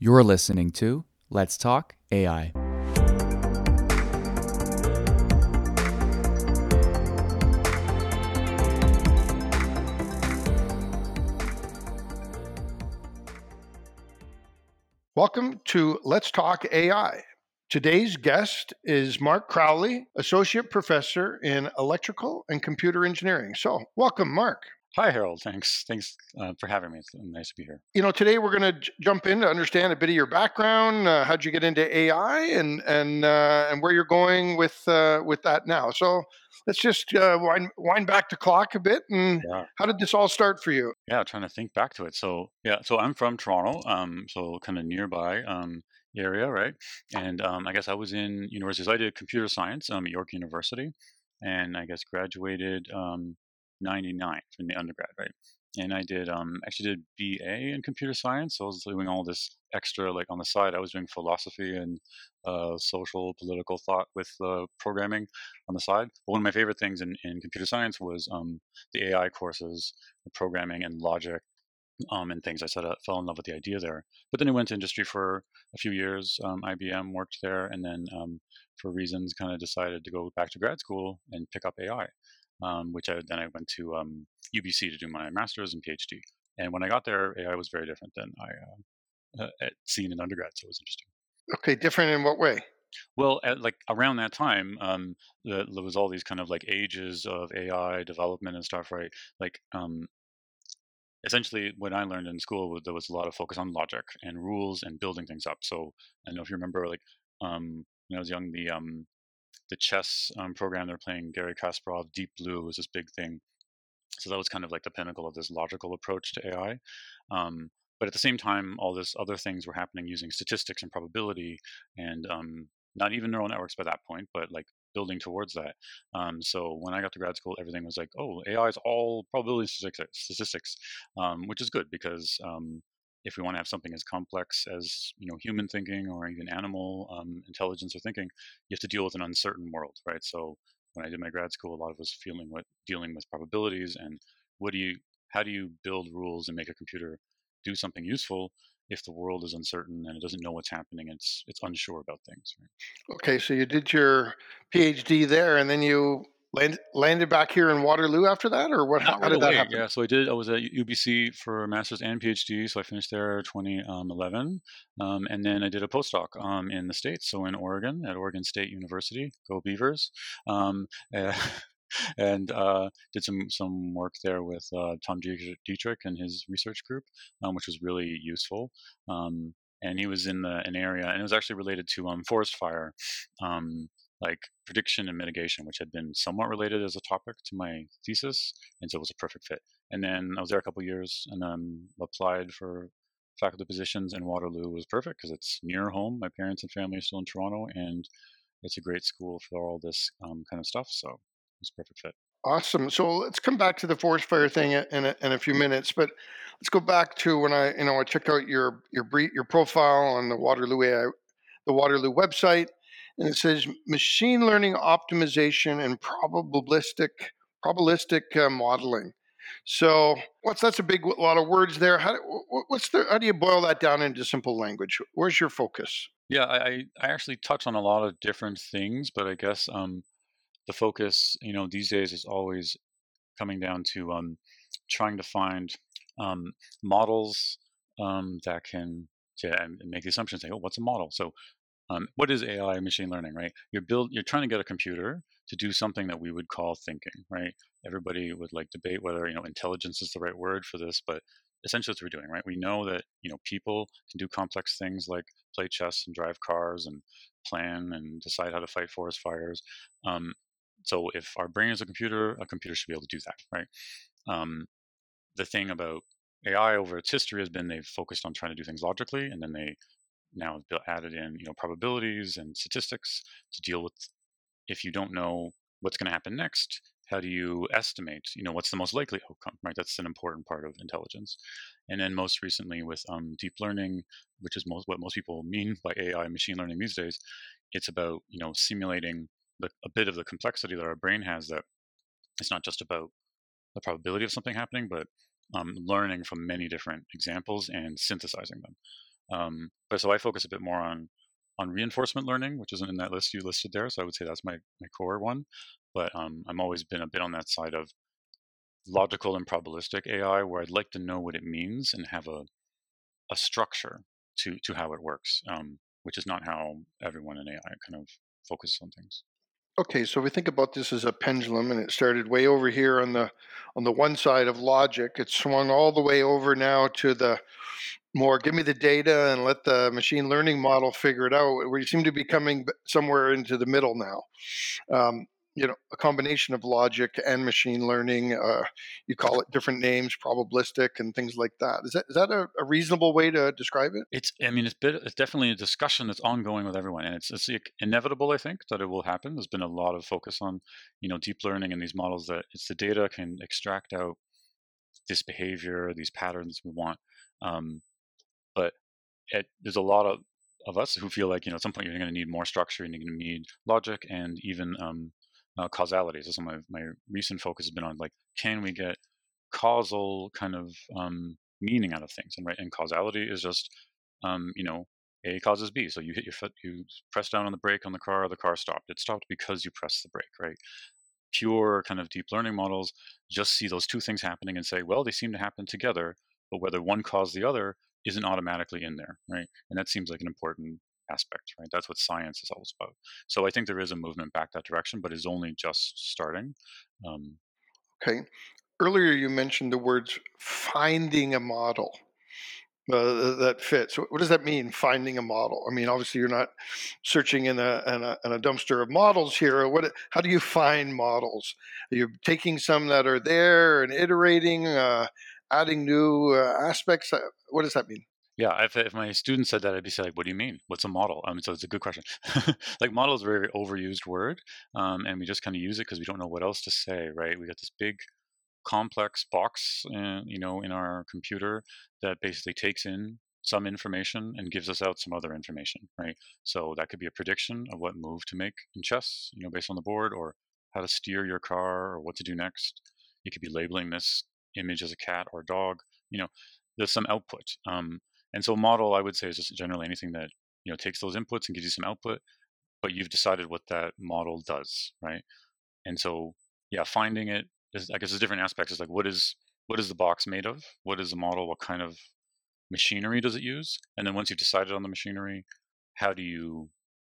You're listening to Let's Talk AI. Welcome to Let's Talk AI. Today's guest is Mark Crowley, Associate Professor in Electrical and Computer Engineering. So, welcome, Mark. Hi, Harold. Thanks. Thanks uh, for having me. It's nice to be here. You know, today we're going to j- jump in to understand a bit of your background. Uh, how'd you get into AI, and and uh, and where you're going with uh, with that now? So let's just uh, wind wind back the clock a bit. And Yeah. how did this all start for you? Yeah, trying to think back to it. So, yeah, so I'm from Toronto, um, so kind of nearby um, area, right? And um, I guess I was in university. So I did computer science um, at York University, and I guess graduated um, 99 from the undergrad, right? And I did um, actually did BA in computer science. So I was doing all this extra, like on the side. I was doing philosophy and uh, social political thought with uh, programming on the side. But one of my favorite things in, in computer science was um, the AI courses, the programming and logic um, and things. I sort of fell in love with the idea there. But then I went to industry for a few years. Um, IBM worked there, and then um, for reasons, kind of decided to go back to grad school and pick up AI, um, which I then I went to um, UBC to do my master's and PhD. And when I got there, AI was very different than I uh, uh, had seen in undergrad, so it was interesting. Okay, different in what way? Well, at, like around that time, um, the, there was all these kind of like ages of AI development and stuff, right? Like, um, essentially, what I learned in school there was a lot of focus on logic and rules and building things up. So I don't know if you remember, like um, when I was young, the um, the chess um, program they're playing, Garry Kasparov, Deep Blue was this big thing. So that was kind of like the pinnacle of this logical approach to AI. Um, but at the same time, all this other things were happening using statistics and probability, and um, not even neural networks by that point, but like building towards that. Um, so when I got to grad school, everything was like, oh, AI is all probability statistics, statistics um, which is good because um, if we want to have something as complex as you know human thinking or even animal um, intelligence or thinking, you have to deal with an uncertain world, right? So when I did my grad school, a lot of us feeling what dealing with probabilities and what do you how do you build rules and make a computer do something useful if the world is uncertain and it doesn't know what's happening it's it's unsure about things right? Okay, so you did your PhD there, and then you land, landed back here in Waterloo after that, or what? How, Not how right did that happen? Yeah, so I did. I was at UBC for a master's and PhD. So I finished there 2011, um, and then I did a postdoc um, in the states. So in Oregon at Oregon State University, go Beavers, um, eh, and uh, did some some work there with uh, Tom Dietterich Dietterich and his research group, um, which was really useful. Um, and he was in the an area, and it was actually related to um, forest fire. Um, like prediction and mitigation, which had been somewhat related as a topic to my thesis, and so it was a perfect fit. And then I was there a couple years, and then applied for faculty positions, and Waterloo was perfect because it's near home. My parents and family are still in Toronto, and it's a great school for all this um, kind of stuff. So it was a perfect fit. Awesome. So let's come back to the forest fire thing in a, in a few minutes, but let's go back to when I, you know, I checked out your your brief, your profile on the Waterloo AI, the Waterloo website, and it says machine learning optimization and probabilistic probabilistic uh, modeling. So what's that's a big w- lot of words there. How do- what's the how do you boil that down into simple language? Where's your focus? Yeah, I, I actually touch on a lot of different things, but I guess um, the focus, you know, these days is always coming down to um, trying to find um, models um, that can yeah, make the assumption, say, oh, what's a model? So, um, what is AI machine learning, right? You're build, you're trying to get a computer to do something that we would call thinking, right? Everybody would like debate whether you know intelligence is the right word for this, but essentially, what we're doing, right? We know that you know people can do complex things like play chess and drive cars and plan and decide how to fight forest fires. Um, so if our brain is a computer, a computer should be able to do that, right? Um, the thing about AI over its history has been they've focused on trying to do things logically, and then they now added in you know probabilities and statistics to deal with if you don't know what's going to happen next. How do you estimate? You know what's the most likely outcome, right? That's an important part of intelligence. And then most recently with um, deep learning, which is most, what most people mean by AI machine learning these days, it's about you know simulating the, a bit of the complexity that our brain has. That it's not just about the probability of something happening, but um, learning from many different examples and synthesizing them. Um, but so I focus a bit more on on reinforcement learning, which isn't in that list you listed there. So I would say that's my my core one. But um, I'm always been a bit on that side of logical and probabilistic AI, where I'd like to know what it means and have a a structure to to how it works, um, which is not how everyone in AI kind of focuses on things. Okay, so we think about this as a pendulum, and it started way over here on the on the one side of logic. It swung all the way over now to the more give me the data and let the machine learning model figure it out. We seem to be coming somewhere into the middle now. Um, you know a combination of logic and machine learning. Uh, you call it different names, probabilistic and things like that. Is that is that a, a, reasonable way to describe it? It's I mean it's bit, it's definitely a discussion that's ongoing with everyone, and it's it's inevitable. I think that it will happen. There's been a lot of focus on you know deep learning and these models that it's the data can extract out this behavior, these patterns we want. Um, it, there's a lot of of us who feel like you know at some point you're going to need more structure and you're going to need logic and even um, uh, causality. So some of my, my recent focus has been on like, can we get causal kind of um, meaning out of things? And right, and causality is just, um, you know, A causes B. So you hit your foot, you press down on the brake on the car, the car stopped. It stopped because you pressed the brake, right? Pure kind of deep learning models just see those two things happening and say, well, they seem to happen together, but whether one caused the other isn't automatically in there, right? And that seems like an important aspect, right? That's what science is always about. So I think there is a movement back that direction, but is only just starting. Um, okay. Earlier, you mentioned the words finding a model. Uh, that fits. What does that mean? Finding a model. I mean, obviously, you're not searching in a, in a, in a dumpster of models here. What? How do you find models? Are you taking some that are there and iterating, uh, adding new uh, aspects? Uh, what does that mean? Yeah, if, if my students said that, I'd be like, "What do you mean? What's a model?" I mean, so it's a good question. like, model is a very overused word, um, and we just kind of use it because we don't know what else to say, right? We got this big, complex box, in, uh, you know, in our computer that basically takes in some information and gives us out some other information, right? So that could be a prediction of what move to make in chess, you know, based on the board, or how to steer your car, or what to do next. You could be labeling this image as a cat or a dog. You know, there's some output. Um, and so model, I would say, is just generally anything that you know takes those inputs and gives you some output, but you've decided what that model does, right? And so, yeah, finding it is, I guess, there's different aspects. It's like what is what is the box made of? What is the model? What kind of machinery does it use? And then once you've decided on the machinery, how do you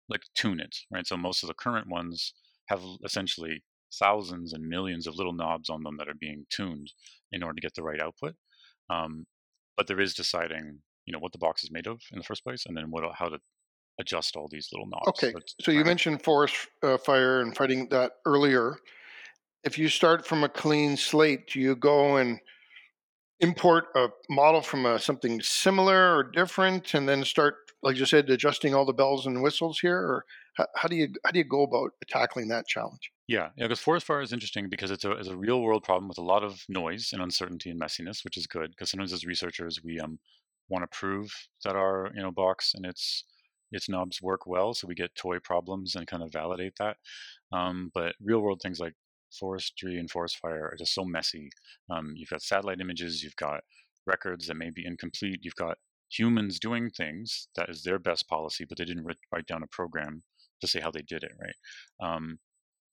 like tune it, right? So most of the current ones have essentially thousands and millions of little knobs on them that are being tuned in order to get the right output. Um, but there is deciding you know what the box is made of in the first place, and then what how to adjust all these little knobs. Okay, so, so you mentioned forest uh, fire and fighting that earlier. If you start from a clean slate, do you go and import a model from a, something similar or different, and then start, like you said, adjusting all the bells and whistles here, or how, how do you how do you go about tackling that challenge? Yeah, yeah, because forest fire is interesting because it's a, it's a real world problem with a lot of noise and uncertainty and messiness, which is good. Because sometimes as researchers, we um want to prove that our you know box and its its knobs work well, so we get toy problems and kind of validate that. Um, but real world things like forestry and forest fire are just so messy. Um, you've got satellite images, you've got records that may be incomplete, you've got humans doing things that is their best policy, but they didn't write down a program to say how they did it, right? Um,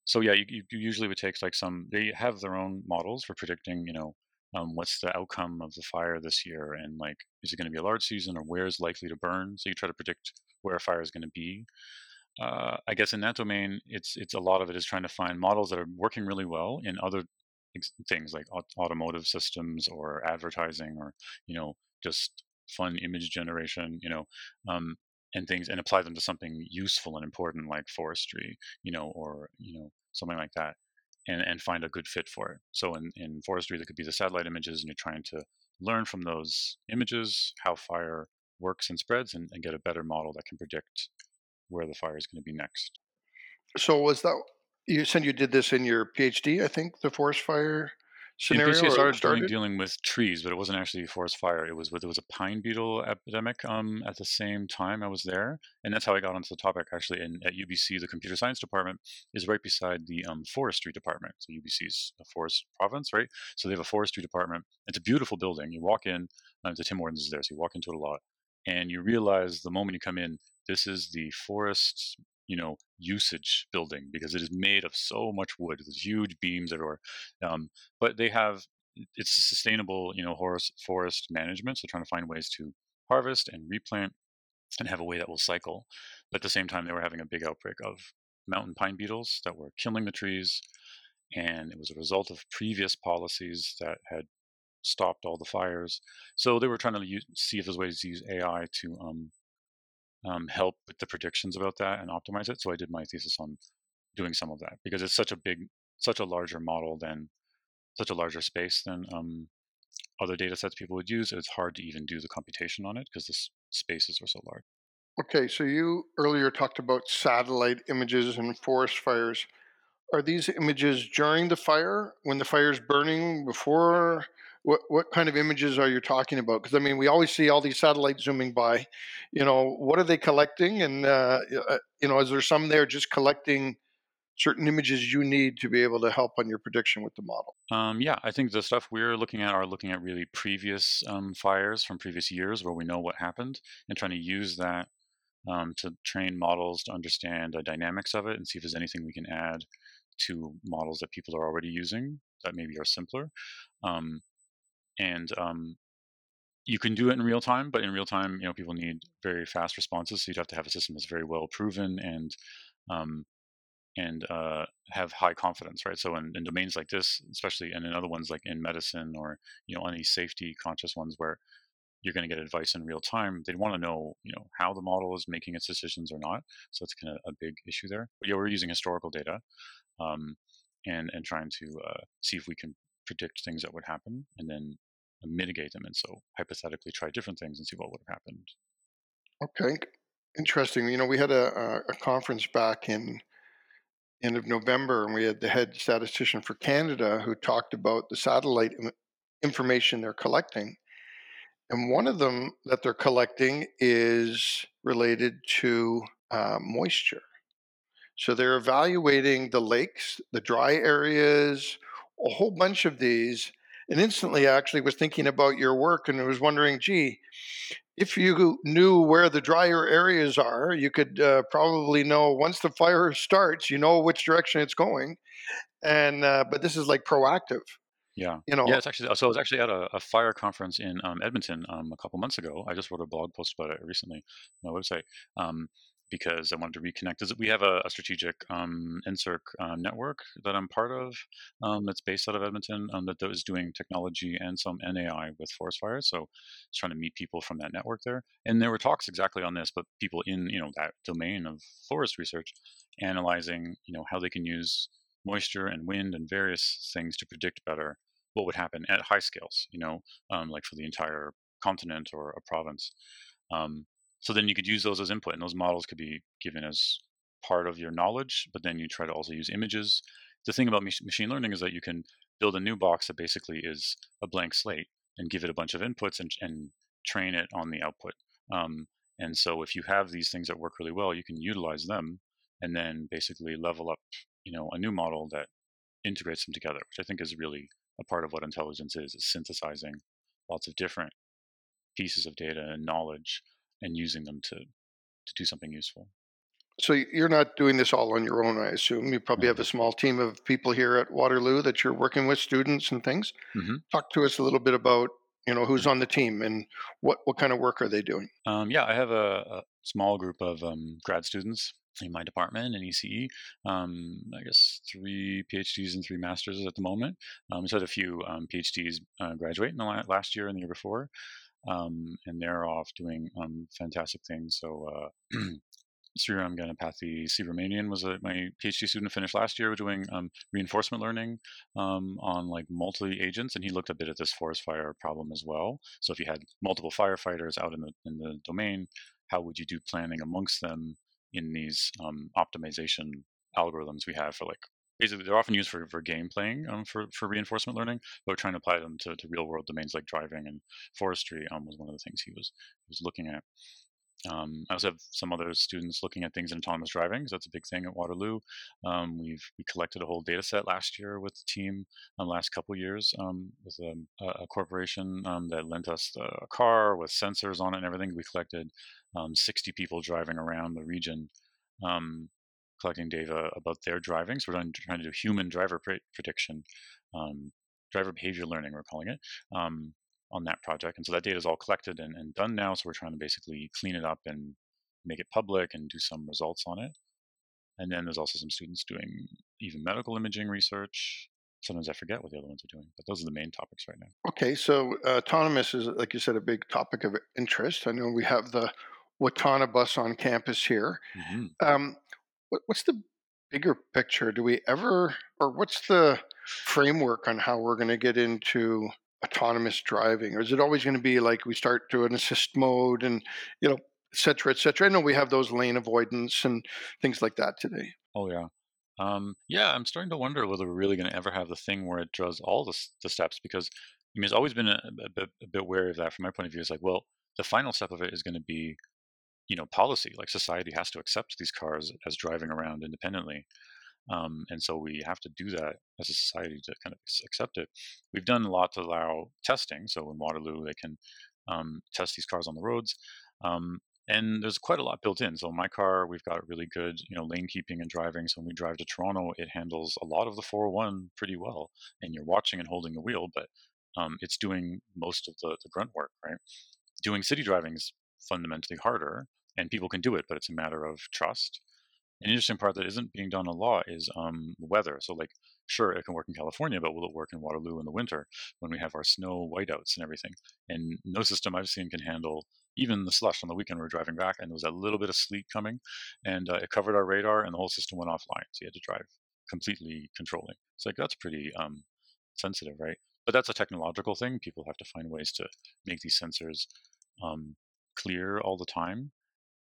so yeah, you, you, usually would take like some. They have their own models for predicting, you know, um, what's the outcome of the fire this year and like is it going to be a large season or where is likely to burn so you try to predict where a fire is going to be uh, i guess in that domain it's it's a lot of it is trying to find models that are working really well in other things like automotive systems or advertising or you know just fun image generation you know um, and things and apply them to something useful and important like forestry you know or you know something like that and, and find a good fit for it. So in, in forestry, there could be the satellite images, and you're trying to learn from those images how fire works and spreads and, and get a better model that can predict where the fire is going to be next. So was that you said you did this in your PhD? I think the forest fire scenario? basically started, started? dealing with trees, but it wasn't actually a forest fire. It was there was a pine beetle epidemic um, at the same time I was there, and that's how I got onto the topic. Actually, in, at UBC, the computer science department is right beside the um, forestry department. So UBC's a forest province, right? So they have a forestry department. It's a beautiful building. You walk in, uh, the Tim Hortons is there, so you walk into it a lot. and you realize the moment you come in, this is the forest, you know, usage building because it is made of so much wood. There's huge beams everywhere, um, but they have it's a sustainable, you know, forest forest management. So trying to find ways to harvest and replant and have a way that will cycle. But at the same time, they were having a big outbreak of mountain pine beetles that were killing the trees. And it was a result of previous policies that had stopped all the fires. So they were trying to use, see if there's ways to use AI to um, um, help with the predictions about that and optimize it. So I did my thesis on doing some of that because it's such a big, such a larger model than such a larger space than um, other data sets people would use. It's hard to even do the computation on it because the spaces are so large. Okay, so you earlier talked about satellite images and forest fires. Are these images during the fire, when the fire is burning, before? What what kind of images are you talking about? Because I mean, we always see all these satellites zooming by. You know, what are they collecting? And uh, uh, you know, is there some there just collecting certain images you need to be able to help on your prediction with the model? Um, yeah, I think the stuff we're looking at are looking at really previous um, fires from previous years where we know what happened and trying to use that um, to train models to understand the dynamics of it and see if there's anything we can add to models that people are already using that maybe are simpler. Um, and um, you can do it in real time, but in real time, you know, people need very fast responses. So you'd have to have a system that's very well proven and um, and uh, have high confidence, right? So in, in, domains like this, especially, and in other ones like in medicine or you know any safety conscious ones where you're going to get advice in real time, they'd want to know you know how the model is making its decisions or not. So it's kind of a big issue there. But yeah, we're using historical data um, and and trying to uh, see if we can predict things that would happen and then mitigate them. And so hypothetically try different things and see what would have happened. Okay, interesting. You know, we had a, a conference back in end of November, and we had the head statistician for Canada who talked about the satellite information they're collecting. And one of them that they're collecting is related to uh, moisture. So they're evaluating the lakes, the dry areas, a whole bunch of these. And instantly, I actually was thinking about your work and was wondering, gee, if you knew where the drier areas are, you could uh, probably know once the fire starts, you know which direction it's going. And uh, but this is like proactive. Yeah, you know. Yeah, it's actually so. I was actually at a, a fire conference in um, Edmonton um, a couple months ago. I just wrote a blog post about it recently on my website. Um, because I wanted to reconnect. Is We have a, a strategic um, NSERC uh, network that I'm part of um, that's based out of Edmonton um, that is doing technology and some NAI with forest fires. So it's trying to meet people from that network there. And there were talks exactly on this, but people in you know that domain of forest research analyzing you know how they can use moisture and wind and various things to predict better what would happen at high scales. You know, um, like for the entire continent or a province. Um, so then you could use those as input, and those models could be given as part of your knowledge. But then you try to also use images. The thing about machine learning is that you can build a new box that basically is a blank slate and give it a bunch of inputs and, and train it on the output. Um, and so if you have these things that work really well, you can utilize them and then basically level up, you know, a new model that integrates them together, which I think is really a part of what intelligence is, is synthesizing lots of different pieces of data and knowledge and using them to to do something useful. So you're not doing this all on your own, I assume. You probably have a small team of people here at Waterloo that you're working with, students and things. Mm-hmm. Talk to us a little bit about you know who's on the team and what what kind of work are they doing? Um, yeah, I have a, a small group of um, grad students in my department in ECE. Um, I guess three PhDs and three masters at the moment. Um, we had a few um, PhDs uh, graduate in the last year and the year before um, and they're off doing um, fantastic things. So uh, Sriram Ganapathi Subramanian was a, my PhD student finished last year doing um, reinforcement learning um, on like multi agents, and he looked a bit at this forest fire problem as well. So if you had multiple firefighters out in the in the domain, how would you do planning amongst them in these um, optimization algorithms we have for like basically they're often used for, for game playing um, for, for reinforcement learning, but trying to apply them to, to real world domains like driving and forestry um, was one of the things he was was looking at. um, I also have some other students looking at things in autonomous driving. So that's a big thing at Waterloo. Um, we've we collected a whole data set last year with the team. The last couple years um, with a, a corporation um, that lent us a car with sensors on it and everything. We collected um, 60 people driving around the region, um, collecting data about their driving. So we're trying, trying to do human driver pre- prediction, driver behavior learning. We're calling it on that project. And so that data is all collected and, and done now. So we're trying to basically clean it up and make it public and do some results on it. And then there's also some students doing even medical imaging research. Sometimes I forget what the other ones are doing, but those are the main topics right now. Okay, so uh, autonomous is, like you said, a big topic of interest. I know we have the WATonoBus on campus here. Mm-hmm. Um, what, what's the bigger picture? Do we ever, or what's the framework on how we're going to get into autonomous driving, or is it always going to be like we start to an assist mode and you know, et cetera, et cetera? I know we have those lane avoidance and things like that today. Oh yeah, um, yeah. I'm starting to wonder whether we're really going to ever have the thing where it does all the, the steps because I mean, it's always been a, a, a bit wary of that from my point of view. It's like, well, the final step of it is going to be, you know, policy. Like society has to accept these cars as driving around independently. Um, and so we have to do that as a society to kind of accept it. We've done a lot to allow testing. So in Waterloo, they can um, test these cars on the roads. Um, and there's quite a lot built in. So my car, we've got really good, you know, lane keeping and driving. So when we drive to Toronto, it handles a lot of the 401 pretty well. And you're watching and holding the wheel, but um, it's doing most of the, the grunt work, right? Doing city driving is fundamentally harder, and people can do it, but it's a matter of trust an interesting part that isn't being done a lot is um, weather. So, like, sure, it can work in California, but will it work in Waterloo in the winter when we have our snow whiteouts and everything? And no system I've seen can handle even the slush on the weekend we were driving back, and there was a little bit of sleet coming, and uh, it covered our radar, and the whole system went offline. So you had to drive completely controlling. It's like that's pretty um, sensitive, right? But that's a technological thing. People have to find ways to make these sensors um, clear all the time.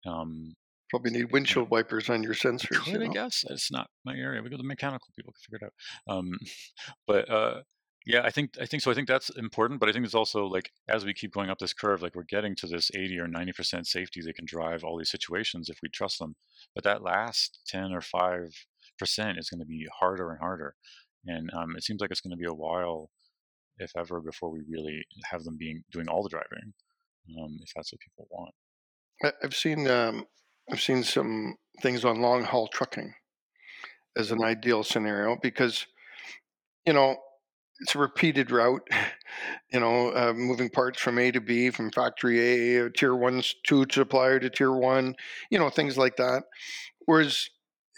Um, Probably need windshield wipers on your sensors. Could, you know? I guess it's not my area. We go to mechanical people can figure it out. Um, but uh, yeah, I think I think so. I think that's important, but I think it's also like as we keep going up this curve, like we're getting to this eighty or ninety percent safety. They can drive all these situations if we trust them. But that last ten or five percent is going to be harder and harder, and um, it seems like it's going to be a while, if ever, before we really have them being doing all the driving, um, if that's what people want. I've seen um, I've seen some things on long haul trucking as an ideal scenario because, you know, it's a repeated route, you know, uh, moving parts from A to B, from factory A, tier one, two supplier to tier one, you know, things like that. Whereas,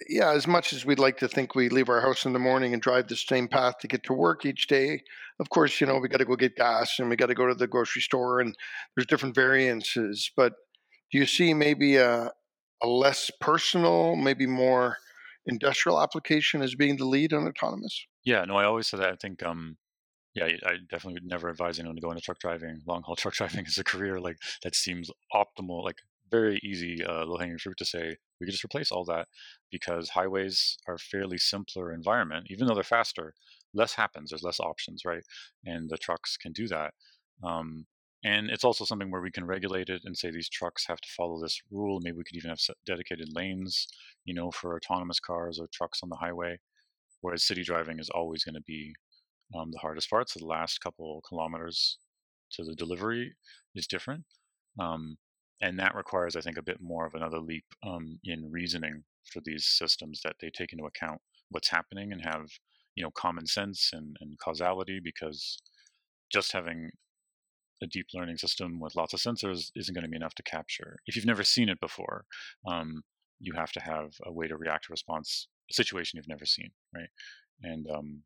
yeah, as much as we'd like to think we leave our house in the morning and drive the same path to get to work each day, of course, you know, we got to go get gas and we got to go to the grocery store and there's different variances. But do you see maybe a, a less personal, maybe more industrial application as being the lead on autonomous? Yeah, no, I always say that. I think, um, yeah, I definitely would never advise anyone to go into truck driving. Long haul truck driving as a career, like that seems optimal, like very easy, uh, low hanging fruit to say we could just replace all that because highways are fairly simpler environment, even though they're faster. Less happens. There's less options, right? And the trucks can do that. Um, and it's also something where we can regulate it and say these trucks have to follow this rule. Maybe we could even have dedicated lanes, you know, for autonomous cars or trucks on the highway. Whereas city driving is always going to be um, the hardest part. So the last couple kilometers to the delivery is different. Um, and that requires, I think, a bit more of another leap um, in reasoning for these systems that they take into account what's happening and have, you know, common sense and, and causality because just having a deep learning system with lots of sensors isn't going to be enough to capture. If you've never seen it before, um, you have to have a way to react to response a situation you've never seen, right? And um,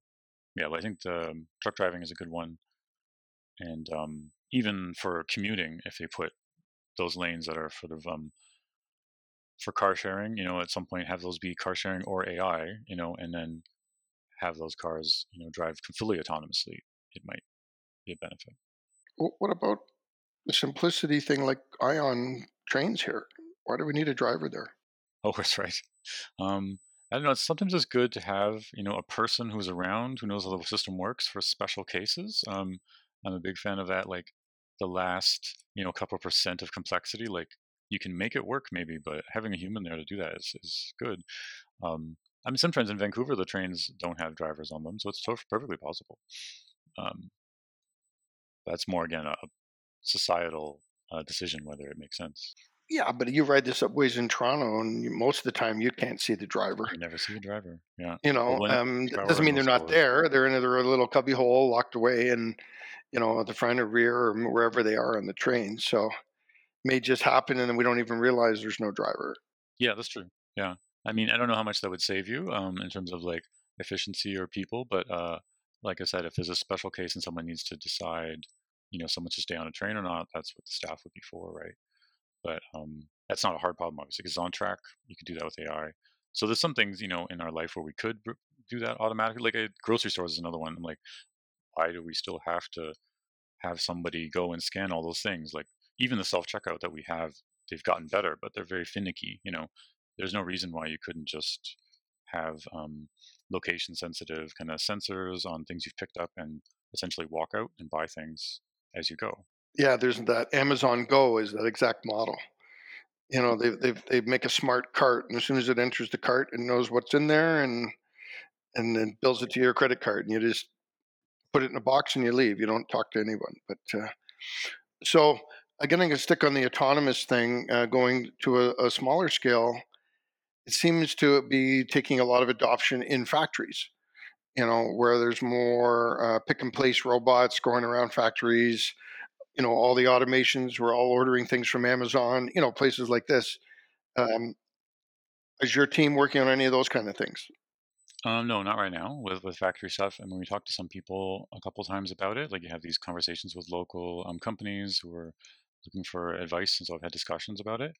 yeah, I think the truck driving is a good one. And um, even for commuting, if they put those lanes that are sort of um, for car sharing, you know, at some point have those be car sharing or AI, you know, and then have those cars, you know, drive fully autonomously, it might be a benefit what about the simplicity thing like ION trains here? Why do we need a driver there? Oh, that's right. Um, I don't know. Sometimes it's good to have you know a person who's around who knows how the system works for special cases. Um, I'm a big fan of that. Like the last you know couple percent of complexity, like you can make it work maybe, but having a human there to do that is is good. Um, I mean, sometimes in Vancouver the trains don't have drivers on them, so it's perfectly possible. Um, that's more again a societal uh, decision whether it makes sense. Yeah, but you ride the subways in Toronto, and you, most of the time you can't see the driver. You never see the driver. Yeah. You know, um, doesn't mean they're not there. They're in their little cubby hole, locked away, and you know, at the front or rear or wherever they are on the train. So it may just happen, and then we don't even realize there's no driver. Yeah, that's true. Yeah, I mean, I don't know how much that would save you um, in terms of like efficiency or people, but uh, like I said, if there's a special case and someone needs to decide, you know, someone should stay on a train or not, that's what the staff would be for, right? But um, that's not a hard problem, obviously, because on track, you could do that with AI. So there's some things, you know, in our life where we could do that automatically. Like a grocery store is another one. I'm like, why do we still have to have somebody go and scan all those things? Like even the self checkout that we have, they've gotten better, but they're very finicky. You know, there's no reason why you couldn't just have um, location sensitive kind of sensors on things you've picked up and essentially walk out and buy things as you go. Yeah, there's that Amazon Go is that exact model. You know, they they they make a smart cart, and as soon as it enters the cart, it knows what's in there, and and then bills it to your credit card, and you just put it in a box and you leave. You don't talk to anyone. But uh, so again, going to stick on the autonomous thing, uh, going to a, a, smaller scale. It seems to be taking a lot of adoption in factories. You know, where there's more uh, pick and place robots going around factories. You know, all the automations. We're all ordering things from Amazon. You know, places like this. Um, is your team working on any of those kind of things? Um, no, not right now with with factory stuff. I mean, we talked to some people a couple times about it. Like you have these conversations with local um, companies who are looking for advice, and so I've had discussions about it,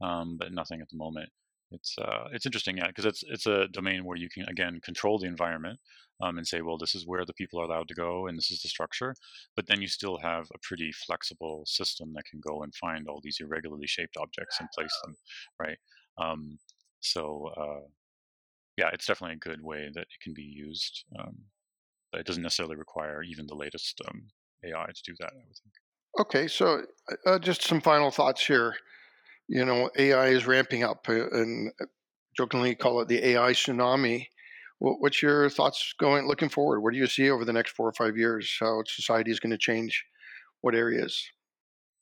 um, but nothing at the moment. It's uh, it's interesting, yeah, because it's it's a domain where you can again control the environment um, and say, well, this is where the people are allowed to go, and this is the structure. But then you still have a pretty flexible system that can go and find all these irregularly shaped objects and place them, right? Um, so uh, yeah, it's definitely a good way that it can be used. Um, but it doesn't necessarily require even the latest um, AI to do that. I would think. Okay, so uh, uh, just some final thoughts here. You know, AI is ramping up, uh, and uh, jokingly call it the AI tsunami. What's your thoughts going looking forward? What do you see over the next four or five years? How society is going to change? What areas?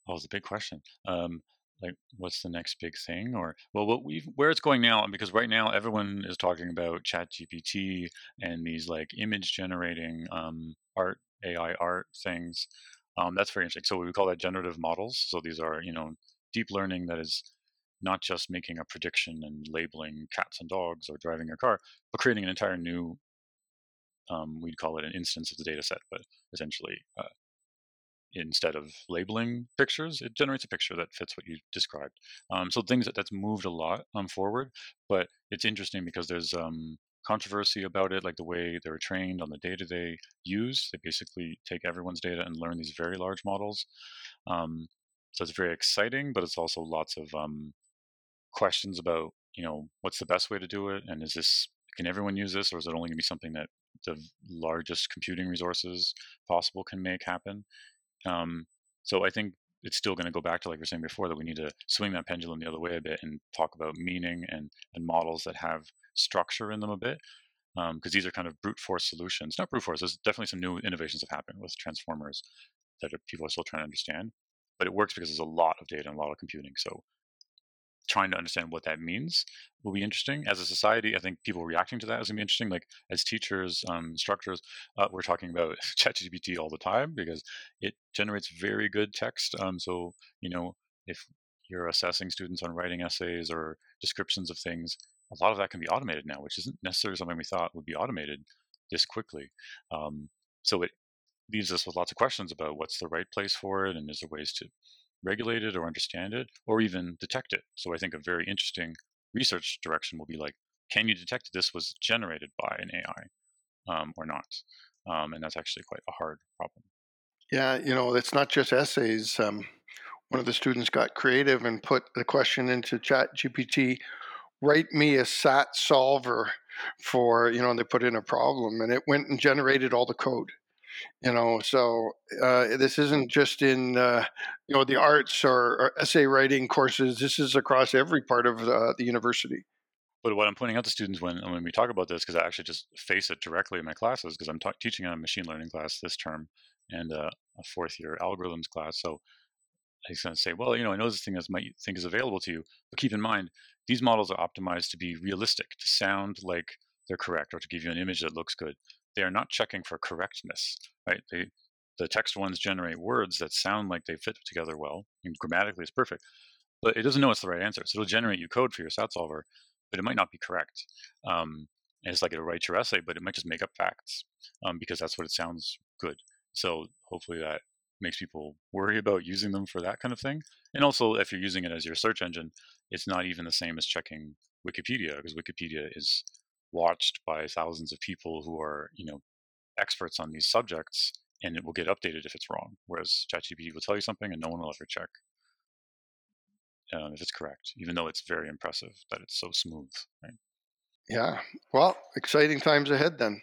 Oh, it's a big question. Um, like, what's the next big thing? Or well, what we where it's going now, because right now everyone is talking about ChatGPT and these like image generating um, art AI art things. Um, that's very interesting. So we call that generative models. So these are, you know, deep learning that is not just making a prediction and labeling cats and dogs or driving a car, but creating an entire new, um, we'd call it an instance of the data set, but essentially uh, instead of labeling pictures, it generates a picture that fits what you described. Um, so things that, that's moved a lot um, forward, but it's interesting because there's um, controversy about it, like the way they're trained on the data they use. They basically take everyone's data and learn these very large models. Um, so it's very exciting, but it's also lots of um, questions about, you know, what's the best way to do it, and is this can everyone use this, or is it only going to be something that the largest computing resources possible can make happen? Um, so I think it's still going to go back to like we were saying before that we need to swing that pendulum the other way a bit and talk about meaning and and models that have structure in them a bit because um, these are kind of brute force solutions. Not brute force. There's definitely some new innovations have happened with transformers that are, people are still trying to understand, but it works because there's a lot of data and a lot of computing. So trying to understand what that means will be interesting. As a society, I think people reacting to that is going to be interesting. Like as teachers, um, instructors, uh, we're talking about ChatGPT all the time because it generates very good text. Um, so you know, if you're assessing students on writing essays or descriptions of things, a lot of that can be automated now, which isn't necessarily something we thought would be automated this quickly. Um, so it leaves us with lots of questions about what's the right place for it, and is there ways to regulate it or understand it, or even detect it. So I think a very interesting research direction will be like, can you detect this was generated by an AI um, or not? Um, and that's actually quite a hard problem. Yeah, you know, it's not just essays. Um, one of the students got creative and put the question into ChatGPT write me a SAT solver for you know and they put in a problem and it went and generated all the code You know, so uh, this isn't just in uh, you know the arts or, or, essay writing courses. This is across every part of uh, the university. But what I'm pointing out to students when when we talk about this, because I actually just face it directly in my classes, because I'm ta- teaching a machine learning class this term and uh, a fourth year algorithms class. So he's going to say, well, you know, I know this thing is might think is available to you, but keep in mind these models are optimized to be realistic, to sound like they're correct, or to give you an image that looks good. They are not checking for correctness, right? They, the text ones generate words that sound like they fit together well, and grammatically it's perfect, but it doesn't know it's the right answer. So it'll generate you code for your stat solver, but it might not be correct. Um, it's like it'll write your essay, but it might just make up facts um, because that's what it sounds good. So hopefully that makes people worry about using them for that kind of thing. And also, if you're using it as your search engine, it's not even the same as checking Wikipedia because Wikipedia is watched by thousands of people who are, you know, experts on these subjects, and it will get updated if it's wrong. Whereas ChatGPT will tell you something, and no one will ever check um, if it's correct, even though it's very impressive that it's so smooth. Right? Yeah. Well, exciting times ahead then.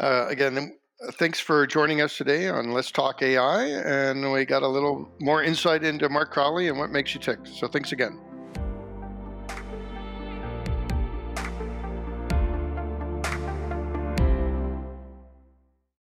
Uh, again, thanks for joining us today on Let's Talk AI. And we got a little more insight into Mark Crowley and what makes you tick. So thanks again.